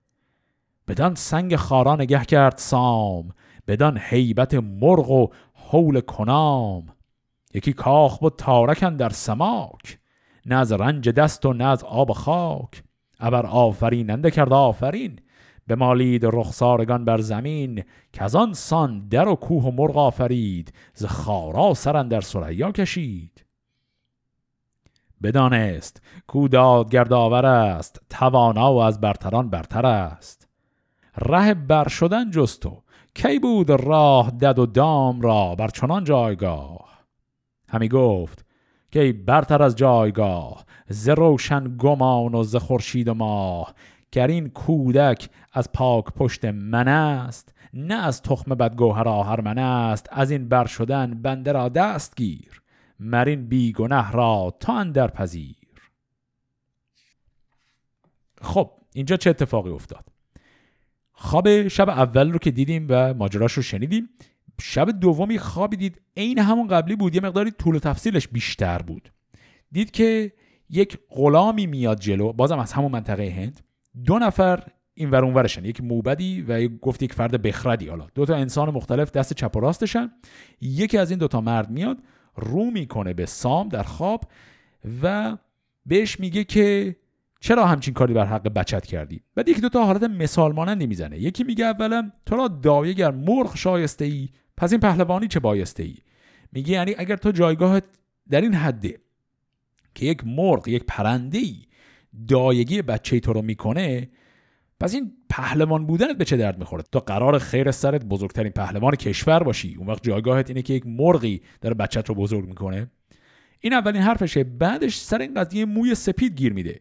بدان سنگ خارا نگه کرد سام بدان حیبت مرغ و حول کنام. یکی کاخ بود تارکن در سماک نه از رنج دست و نه از آب خاک. ابر آفریننده کرد آفرین. به مالید رخسارگان بر زمین که از سان در و کوه و مرغ آفرید ز خارا سرن در سریا کشید. بدانست کو دادگرد است توانا و از برتران برتر است. ره بر شدن جستو کی بود راه دد و دام را بر چنان جایگاه. همی گفت که برتر از جایگاه ز روشن گمان و ز خورشید و ماه. گر این کودک از پاک پشت من است نه از تخم بدگوهر آهر من است. از این بر شدن بنده را دست گیر مرین بیگنه را تا اندر پذیر. خب اینجا چه اتفاقی افتاد؟ خواب شب اول رو که دیدیم و ماجراش رو شنیدیم. شب دومی خوابی دید. عین همون قبلی بود. یه مقداری طول و تفصیلش بیشتر بود. دید که یک غلامی میاد جلو. بازم از همون منطقه هند. دو نفر این ور اونورشن یک موبدی و گفت یک فرد بخردی. حالا دو تا انسان مختلف دست چپ و راستشن. یکی از این دوتا مرد میاد رو می‌کنه به سام در خواب و بهش میگه که چرا همچین کاری بر حق بچت کردی؟ بعد یکی دو تا حالت مثال مانندی می‌زنه یکی میگه اولا تو را دایگر مرغ شایسته ای پس این پهلوانی چه بایسته ای میگه یعنی اگر تو جایگاهت در این حده که یک مرغ یک پرنده ای دایگی بچه تو رو می‌کنه پس این پهلوان بودنت به چه درد می‌خوره؟ تو قرار خیر سرت بزرگترین پهلوان کشور باشی. اون وقت جایگاهت اینه که یک مرغی داره بچت رو بزرگ می‌کنه. این اولین حرفشه. بعدش سر این قضیه موی سپید گیر میده.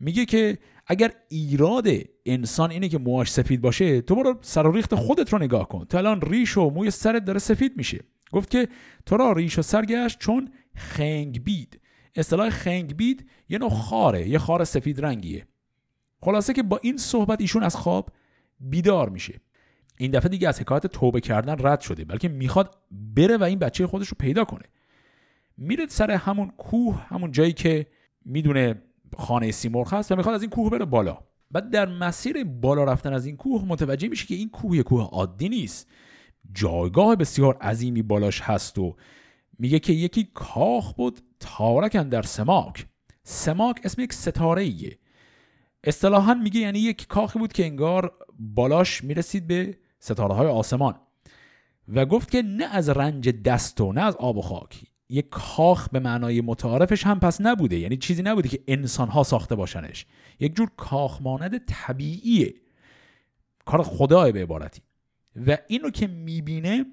میگه که اگر ایراد انسان اینه که موهاش سفید باشه تو برو سر و ریخت خودت رو نگاه کن. تو الان ریش و موی سرت داره سفید میشه. گفت که تو را ریش و سر گشت چون خنگ بید اصطلاح خنگ بید یه نوع خاره یه خار سفید رنگیه. خلاصه که با این صحبت ایشون از خواب بیدار میشه. این دفعه دیگه از حکایت توبه کردن رد شده بلکه می‌خواد بره و این بچه خودش رو پیدا کنه. میره سر همون کوه همون جایی که می‌دونه خانه سیمرغ هست و می‌خواد از این کوه بره بالا. بعد در مسیر بالا رفتن از این کوه متوجه میشه که این کوه کوه عادی نیست. جایگاه بسیار عظیمی بالاش هست و میگه که یکی کاخ بود تارکن در سماک. سماک اسم یک ستاره ایه اصطلاحا میگه یعنی یک کاخی بود که انگار بالاش می‌رسید به ستاره های آسمان. و گفت که نه از رنج دست و نه از آب و خاک یک کاخ به معنای متعارفش هم پس نبوده. یعنی چیزی نبوده که انسان ها ساخته باشنش. یک جور کاخ مانند طبیعیه. کار خدای به عبارتی. و اینو که می‌بینه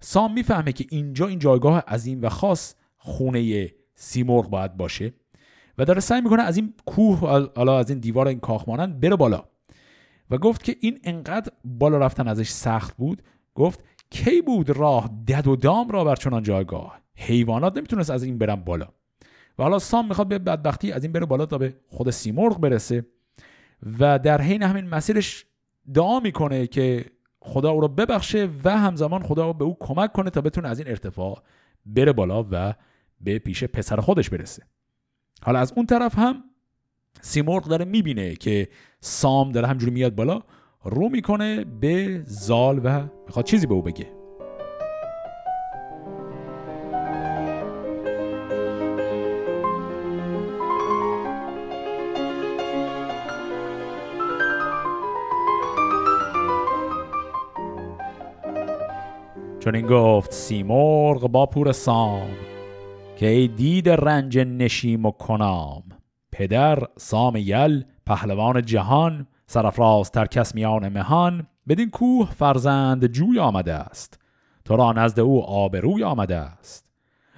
سام می‌فهمه که اینجا این جایگاه عظیم و خاص خونه سیمرغ باید باشه و داره سعی می‌کنه از این کوه حالا از این دیوار این کاخ مانند بره بالا. و گفت که این انقدر بالا رفتن ازش سخت بود. گفت کی بود راه دد و دام را بر چنان جایگاه؟ حیوانات نمی‌تونست از این برن بالا. و حالا سام می‌خواد به بدبختی از این بره بالا تا به خود سیمرغ برسه. و در حین همین مسیرش دعا می‌کنه که خدا او را ببخشه و همزمان خدا به او کمک کنه تا بتونه از این ارتفاع بره بالا و به پیش پسر خودش برسه. حالا از اون طرف هم سیمرغ داره می‌بینه که سام داره همجوری میاد بالا. رو می‌کنه به زال و می‌خواد چیزی به او بگه. چون این گفت سیمرغ با پور سام که ای دید رنج نشیم و کنام. پدر سام یل پهلوان جهان سرفراز تر کس میان مهان بدین کوه فرزند جوی آمده است. تو را نزد او آبروی آمده است.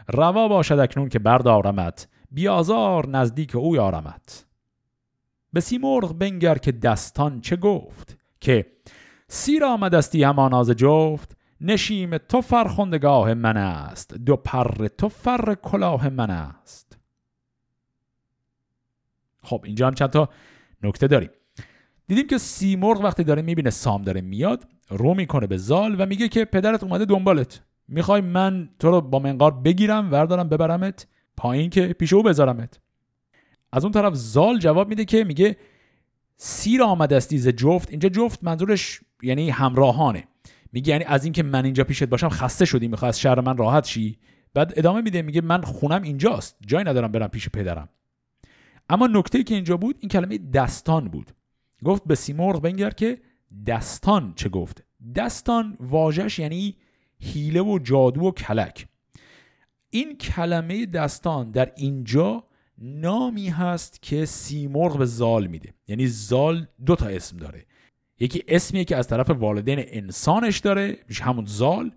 روا باشد اکنون که بردارمت بیازار نزدیک او یارمت. به سیمرغ بنگر که دستان چه گفت؟ که سیر آمدستی هماناز جفت نشیم تو فرخندگاه من است دو پر تو فر کلاه من است. خب اینجا هم چند تا نکته داریم. دیدیم که سیمرغ وقتی داره می‌بینه سام داره میاد رو می‌کنه به زال و میگه که پدرت اومده دنبالت. می‌خوای من تو رو با منقار بگیرم وردارم ببرمت پایین که پیش او بذارمت. از اون طرف زال جواب میده که میگه سیر آمده است ز جفت. اینجا جفت منظورش یعنی همراهانه. میگه یعنی از اینکه من اینجا پیشت باشم خسته شدی می‌خوای از شهر من راحت شی؟ بعد ادامه میده میگه من خونم اینجاست جایی ندارم برم پیش پدرم. اما نکته که اینجا بود این کلمه دستان بود. گفت به سیمرغ بنگر که دستان چه گفت؟ دستان واژش یعنی هیله و جادو و کلک. این کلمه دستان در اینجا نامی هست که سیمرغ به زال میده. یعنی زال دو تا اسم داره. یکی اسمیه که از طرف والدین انسانش داره میشه همون زال.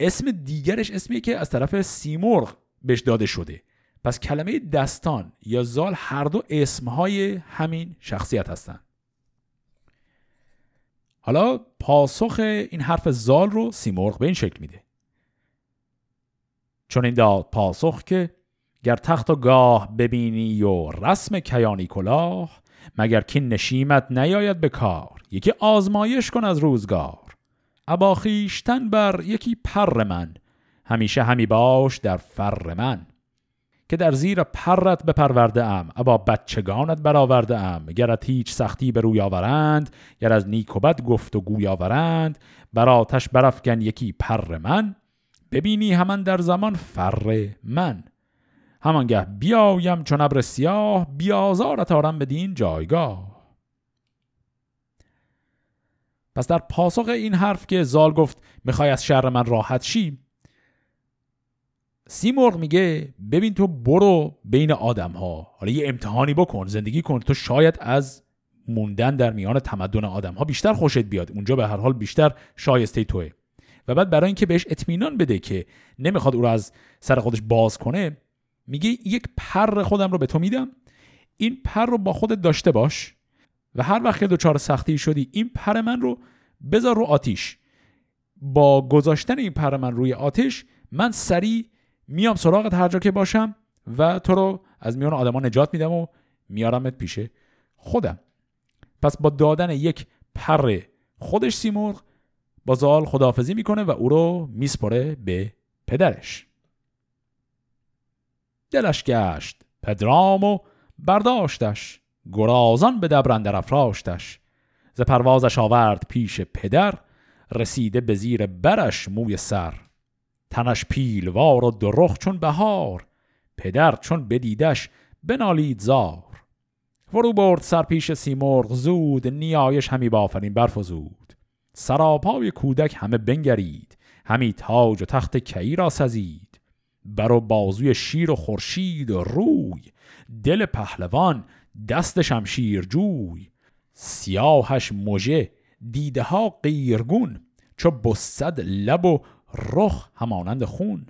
اسم دیگرش اسمیه که از طرف سیمرغ بهش داده شده. پس کلمه دستان یا زال هر دو اسمهای همین شخصیت هستند حالا پاسخ این حرف زال رو سیمرغ به این شکل میده. چون این داد پاسخ که گر تخت و گاه ببینی و رسم کیانی کلاه مگر که نشیمت نیاید به کار یکی آزمایش کن از روزگار. ابا خیشتن بر یکی پر من همیشه همی باش در فر من. که در زیر پرت بپرورده ام ابا بچگانت برآورده ام. گرت هیچ سختی به روی آورند گر از نیک و بد گفت و گوی آورند بر آتش برافکن یکی پر من ببینی همان در زمان فر من. همانگه بیایم چون ابر سیاه بیازارت آرم بدین جایگاه. پس در پاسخ این حرف که زال گفت می‌خوای از شهر من راحت شی؟ سیمرغ میگه ببین تو برو بین آدم ها حالا یه امتحانی بکن زندگی کن. تو شاید از موندن در میان تمدن آدم ها بیشتر خوشت بیاد. اونجا به هر حال بیشتر شایسته توه. و بعد برای اینکه بهش اطمینان بده که نمی‌خواد او رو از سر خودش باز کنه میگه یک پر خودم رو به تو میدم. این پر رو با خودت داشته باش و هر وقت که دچار سختی شدی این پر من رو بذار رو آتیش. با گذاشتن این پر من روی آتش من سریع میام سراغت هر جا که باشم و تو رو از میان آدما نجات میدم و میارمت پیش خودم. پس با دادن یک پر خودش سیمرغ با زال خداحافظی می‌کنه و او رو میسپره به پدرش. دلش گشت پدرام و برداشتش گرازان به دبرندر افراشتش. ز پروازش آورد پیش پدر رسیده به زیر برش موی سر. تنش پیلوار و درخ چون بهار پدر چون بدیدش بنالید زار. فرو برد سر پیش سیمرغ زود نیایش همی بافرین برفزود. سراپای کودک همه بنگرید همی تاج و تخت کی را سزید. بر و بازوی شیر و خورشید و روی دل پهلوان دست شمشیر جوی. سیاهش مژه دیده ها قیرگون چو بسد لب و رخ همانند خون.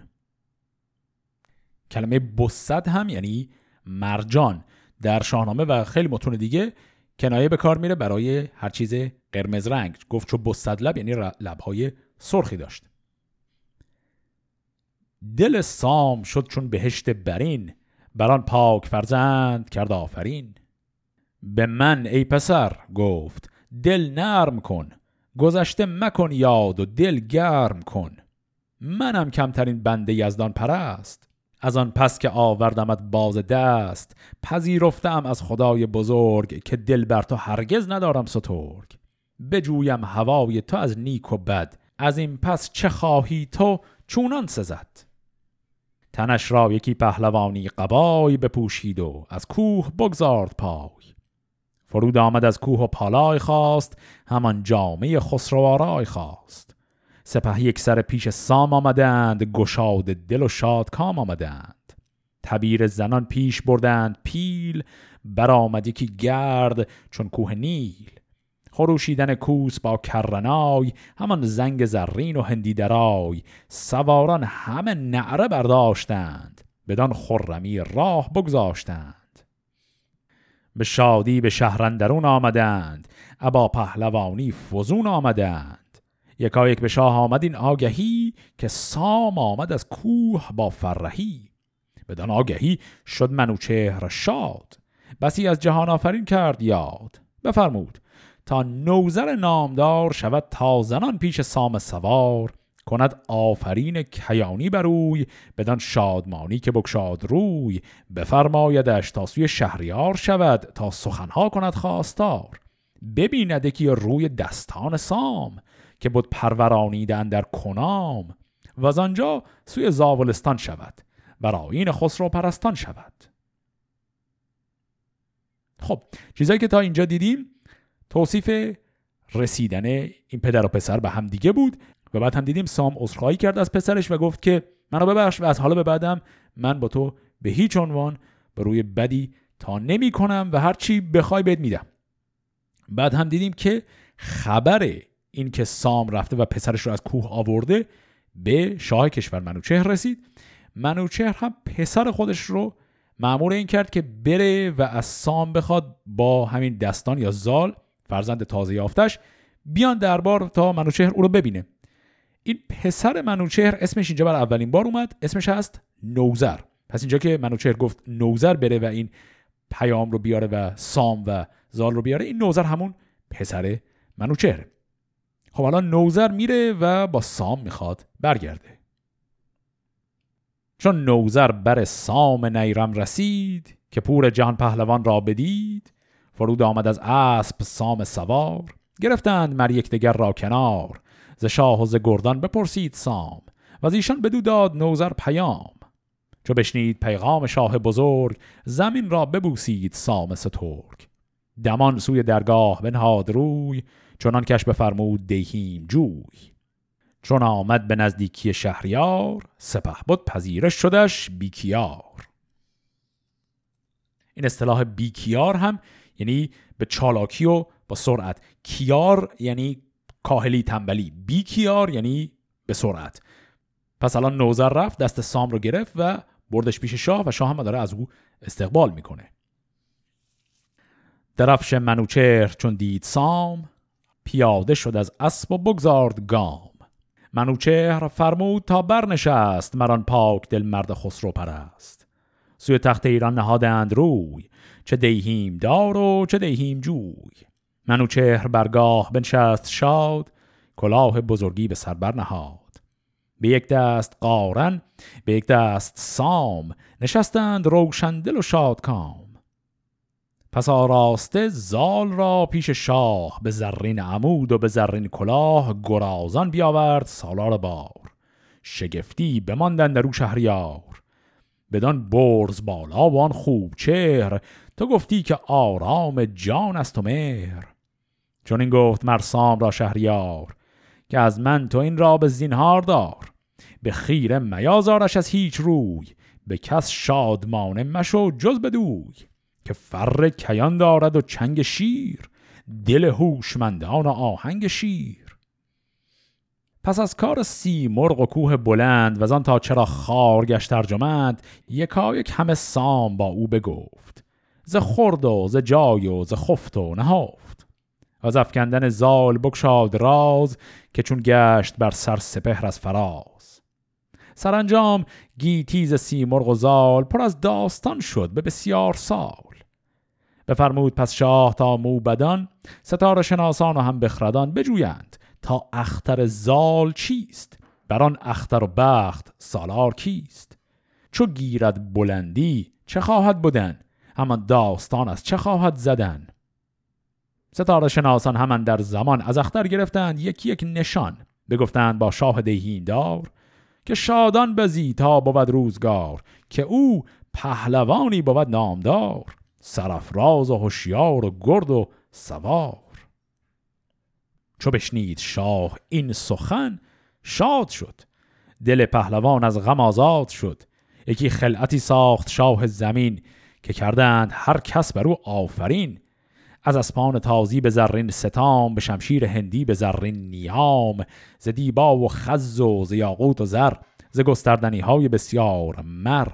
کلمه بسد هم یعنی مرجان. در شاهنامه و خیلی متون دیگه کنایه به کار میره برای هر چیز قرمز رنگ. گفت چو بسد لب یعنی لبهای سرخی داشت. دل سام شد چون بهشت برین. بران پاک فرزند کرد آفرین. به من ای پسر گفت دل نرم کن. گذشته مکن یاد و دل گرم کن. منم کمترین بنده یزدان پرست. از آن پس که آوردمت باز دست پذیرفتم از خدای بزرگ که دل بر تو هرگز ندارم سترگ. بجویم هوای تو از نیک و بد از این پس چه خواهی تو چونان سزد. تنش را یکی پهلوانی قبای بپوشید و از کوه بگذارد پای. فرود آمد از کوه و پالای خواست همان جامعه خسروارای خواست. سپه یک سر پیش سام آمدند گشاد دل و شاد کام آمدند. تبیر زنان پیش بردند پیل برآمد یکی گرد چون کوه نیل. خروشیدن کوس با کرنای همان زنگ زرین و هندی درای. سواران همه نعره برداشتند بدان خرمی راه بگذاشتند. به شادی به شهرندرون آمدند ابا پهلوانی فزون آمدند. یکا یک به شاه آمد این آگهی که سام آمد از کوه با فرهی. بدان آگهی شد منوچهر شاد. بسی از جهان آفرین کرد یاد. بفرمود تا نوزر نامدار شود تازنان پیش سام سوار. کند آفرین کیانی بروی بدان شادمانی که بکشاد روی. بفرمایدش تا سوی شهریار شود تا سخنها کند خواستار. ببیند که روی دستان سام. که بود پرورانیدن در کنام و از آنجا سوی زاولستان شود و خسرو پرستان شود. خب چیزایی که تا اینجا دیدیم توصیف رسیدن این پدر و پسر به هم دیگه بود و بعد هم دیدیم سام عذرخواهی کرد از پسرش و گفت که منو ببخش و از حالا به بعدم من با تو به هیچ عنوان به روی بدی تا نمی کنم و هر چی بخوای بهت میدم. بعد هم دیدیم که خبر این که سام رفته و پسرش رو از کوه آورده به شاه کشور منوچهر رسید. منوچهر هم پسر خودش رو معمور این کرد که بره و از سام بخواد با همین دستان یا زال فرزند تازه یافتش بیان دربار تا منوچهر او رو ببینه. این پسر منوچهر اسمش اینجا بر اولین بار اومد اسمش هست نوزر. پس اینجا که منوچهر گفت نوزر بره و این پیام رو بیاره و سام و زال رو بیاره این نوزر همون پسر منوچهره. خب الان نوزر میره و با سام می‌خواد برگرده. چون نوزر بر سام نیرم رسید که پور جهان پهلوان را بدید فرود آمد از اسب سام سوار. گرفتند مر یکدیگر را کنار. ز شاه و ز گردان بپرسید سام. و از ایشان بدو داد نوزر پیام. چو بشنید پیغام شاه بزرگ زمین را ببوسید سام سترگ. دمان سوی درگاه بنهاد روی چنان کش بفرمود دهیم جوی. چون آمد به نزدیکی شهریار سپه بود پذیرش شدش بیکیار. این اصطلاح بیکیار هم یعنی به چالاکی و با سرعت. کیار یعنی کاهلی تنبلی. بی کیار یعنی به سرعت. پس الان نوزر رفت دست سام رو گرفت و بردش پیش شاه و شاه هم داره از او استقبال می‌کنه. درفش منوچهر چون دید سام پیاده شد از اسب و بگذارد گام. منوچهر فرمود تا برنشست مران پاک دل مرد خسرو پرست. سوی تخت ایران نهادند روی چه دیهیم دار و چه دیهیم جوی. منوچهر برگاه بنشست شاد کلاه بزرگی به سر نهاد به یک دست قارن به یک دست سام نشستند روشندل و شادکام. پس آراسته زال را پیش شاه به زرین عمود و به زرین کلاه گرازان بیاورد سالار بار. شگفتی بماندن در او شهریار. بدان برز بالا و آن خوب چهر تو گفتی که آرام جان است و مهر. چون این گفت مرسام را شهریار که از من تو این را به زینهار دار. به خیره میازارش از هیچ روی به کس شادمانه مشو جز بدوی. که فر کیان دارد و چنگ شیر دل هوشمندان و آهنگ شیر. پس از کار سی مرغ و کوه بلند و آن تا چرا خار گشت ترجمند یکا یک همه سام با او بگفت. ز خورد و ز جای و ز خفت و نهافت از افکندن زال بکشاد راز که چون گشت بر سر سپهر از فراز. سرانجام گیتیز سیمرغ و زال پر از داستان شد به بسیار سال بفرمود پس شاه تا موبدان ستاره شناسان و هم بخردان بجویند تا اختر زال چیست؟ بران اختر و بخت سالار کیست؟ چو گیرد بلندی چه خواهد بودن همان داستان از چه خواهد زدن؟ ستاره شناسان همان در زمان از اختر گرفتند یکی یک نشان بگفتند با شاه دار که شادان بزی تا بود روزگار که او پهلوانی بود نامدار. سرفراز و هوشیار و گرد و سوار. چو بشنید شاه این سخن شاد شد. دل پهلوان از غم آزاد شد. یکی خلعتی ساخت شاه زمین که کردند هر کس بر او آفرین. از اسپان تازی به زرین ستام به شمشیر هندی به زرین نیام. ز دیبا و خز و ز یاقوت و زر ز گستردنی های بسیار مر.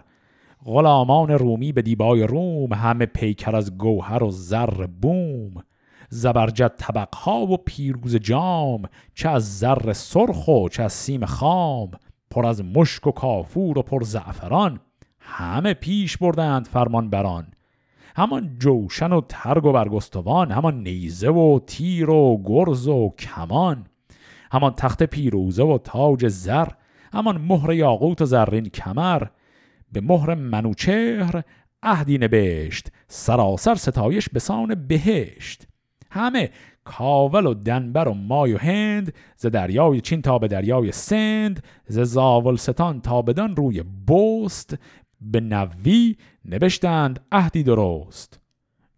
غلامان رومی به دیبای روم همه پیکر از گوهر و زر بوم زبرجد طبقها و پیروز جام چه از زر سرخ و چه از سیم خام پر از مشک و کافور و پر زعفران همه پیش بردند فرمان بران همان جوشن و ترگ و برگستوان همان نیزه و تیر و گرز و کمان همان تخت پیروزه و تاج زر همان مهر یاقوت و زرین کمر به مهر منوچهر عهدی نبشت سراسر ستایش به سان بهشت. همه کاول و دنبر و مای و هند ز دریای چین تا به دریای سند ز زاولستان تا بدان روی بست به نوی نوشتند عهدی درست.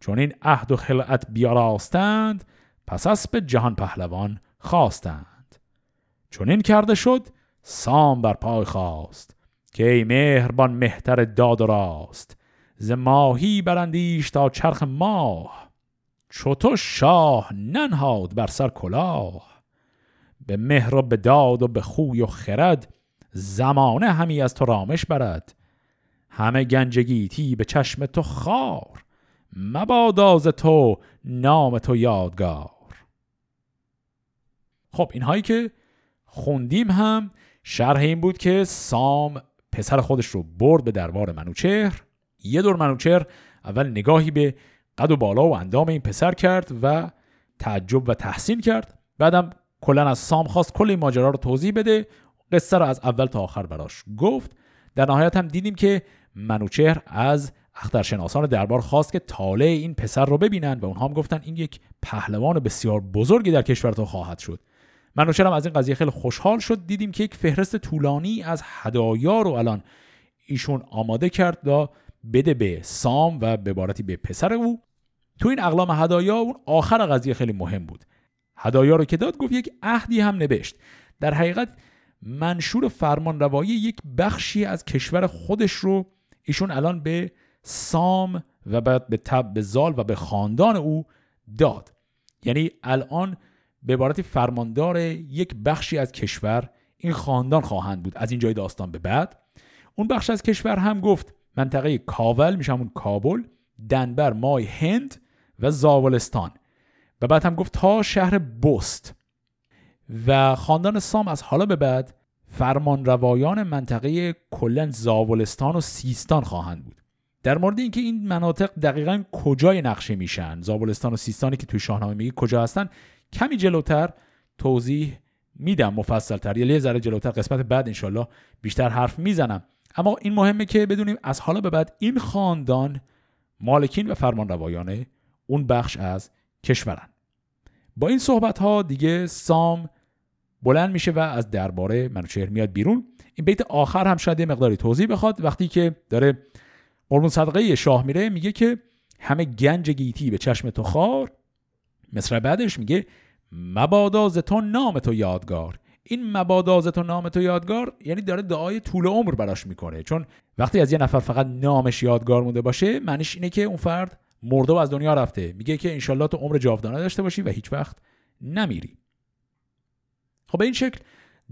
چون این عهد و خلعت بیاراستند پس به جهان پهلوان خواستند. چون این کرده شد سام بر پای خواست. که ای مهربان مهتر داد و راست ز ماهی برندیش تا چرخ ماه چو شاه ننهاد بر سر کلاه. به مهر و به داد و به خوی و خرد زمانه همی از تو رامش برد. همه گنجگیتی به چشم تو خار مباداز تو نام تو یادگار. خب اینهایی که خوندیم هم شرح این بود که سام پسر خودش رو برد به دربار منوچهر. یه دور منوچهر اول نگاهی به قد و بالا و اندام این پسر کرد و تعجب و تحسین کرد. بعدم کلا از سام خواست کل این ماجرا رو توضیح بده. قصه رو از اول تا آخر براش گفت. در نهایت هم دیدیم که منوچهر از اخترشناسان دربار خواست که طالع این پسر رو ببینند و اونها هم گفتن این یک پهلوان بسیار بزرگی در کشورتون خواهد شد. منوچهر هم از این قضیه خیلی خوشحال شد. دیدیم که یک فهرست طولانی از هدایا رو الان ایشون آماده کرد تا بده به سام و به بارتی به پسر او. تو این اقلام هدایا اون آخر قضیه خیلی مهم بود. هدایا رو که داد گفت یک عهدی هم نوشت. در حقیقت منشور فرمان روایی یک بخشی از کشور خودش رو ایشون الان به سام و بعد به تب به زال و به خاندان او داد. یعنی الان به عبارت فرماندار یک بخشی از کشور این خاندان خواهند بود. از این جای داستان به بعد اون بخش از کشور هم گفت منطقه کاول میشه کابل دنبر مای هند و زاولستان. و بعد هم گفت تا شهر بست. و خاندان سام از حالا به بعد فرمان روایان منطقه کلن زاولستان و سیستان خواهند بود. در مورد اینکه این مناطق دقیقا کجای نقشه میشن زابلستان و سیستانی که توی شاهنامه میگه کجا هستن کمی جلوتر توضیح میدم مفصل تر یه ذره جلوتر قسمت بعد انشالله بیشتر حرف می‌زنم. اما این مهمه که بدونیم از حالا به بعد این خاندان مالکین و فرمانروایان اون بخش از کشورن. با این صحبت ها دیگه سام بلند میشه و از درباره منوچهر میاد بیرون. این بیت آخر هم شاید یه مقداری توضیح بخواد. وقتی که داره قربون صدقه شاه میره میگه که همه گنج گیتی به چشم تو خار. مصر بعدش میگه مبادا ز تو نام تو یادگار. این مبادازت و نام تو یادگار یعنی داره دعای طول عمر براش می‌کنه. چون وقتی از یه نفر فقط نامش یادگار مونده باشه معنیش اینه که اون فرد مرده و از دنیا رفته. میگه که انشالله تو عمر جاودانه داشته باشی و هیچ وقت نمیری. خب به این شکل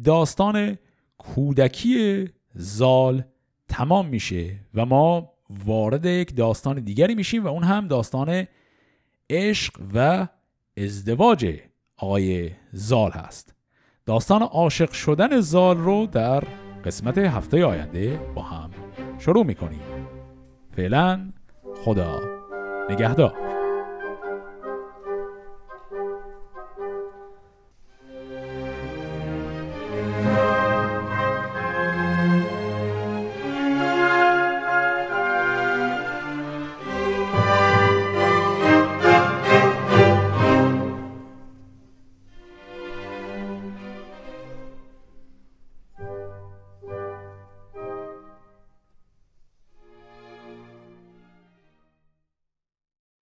داستان کودکی زال تمام میشه و ما وارد یک داستان دیگری میشیم و اون هم داستان عشق و ازدواج آقای زال هست. داستان عاشق شدن زال رو در قسمت هفته آینده با هم شروع می‌کنیم. فعلا خدا نگهدار.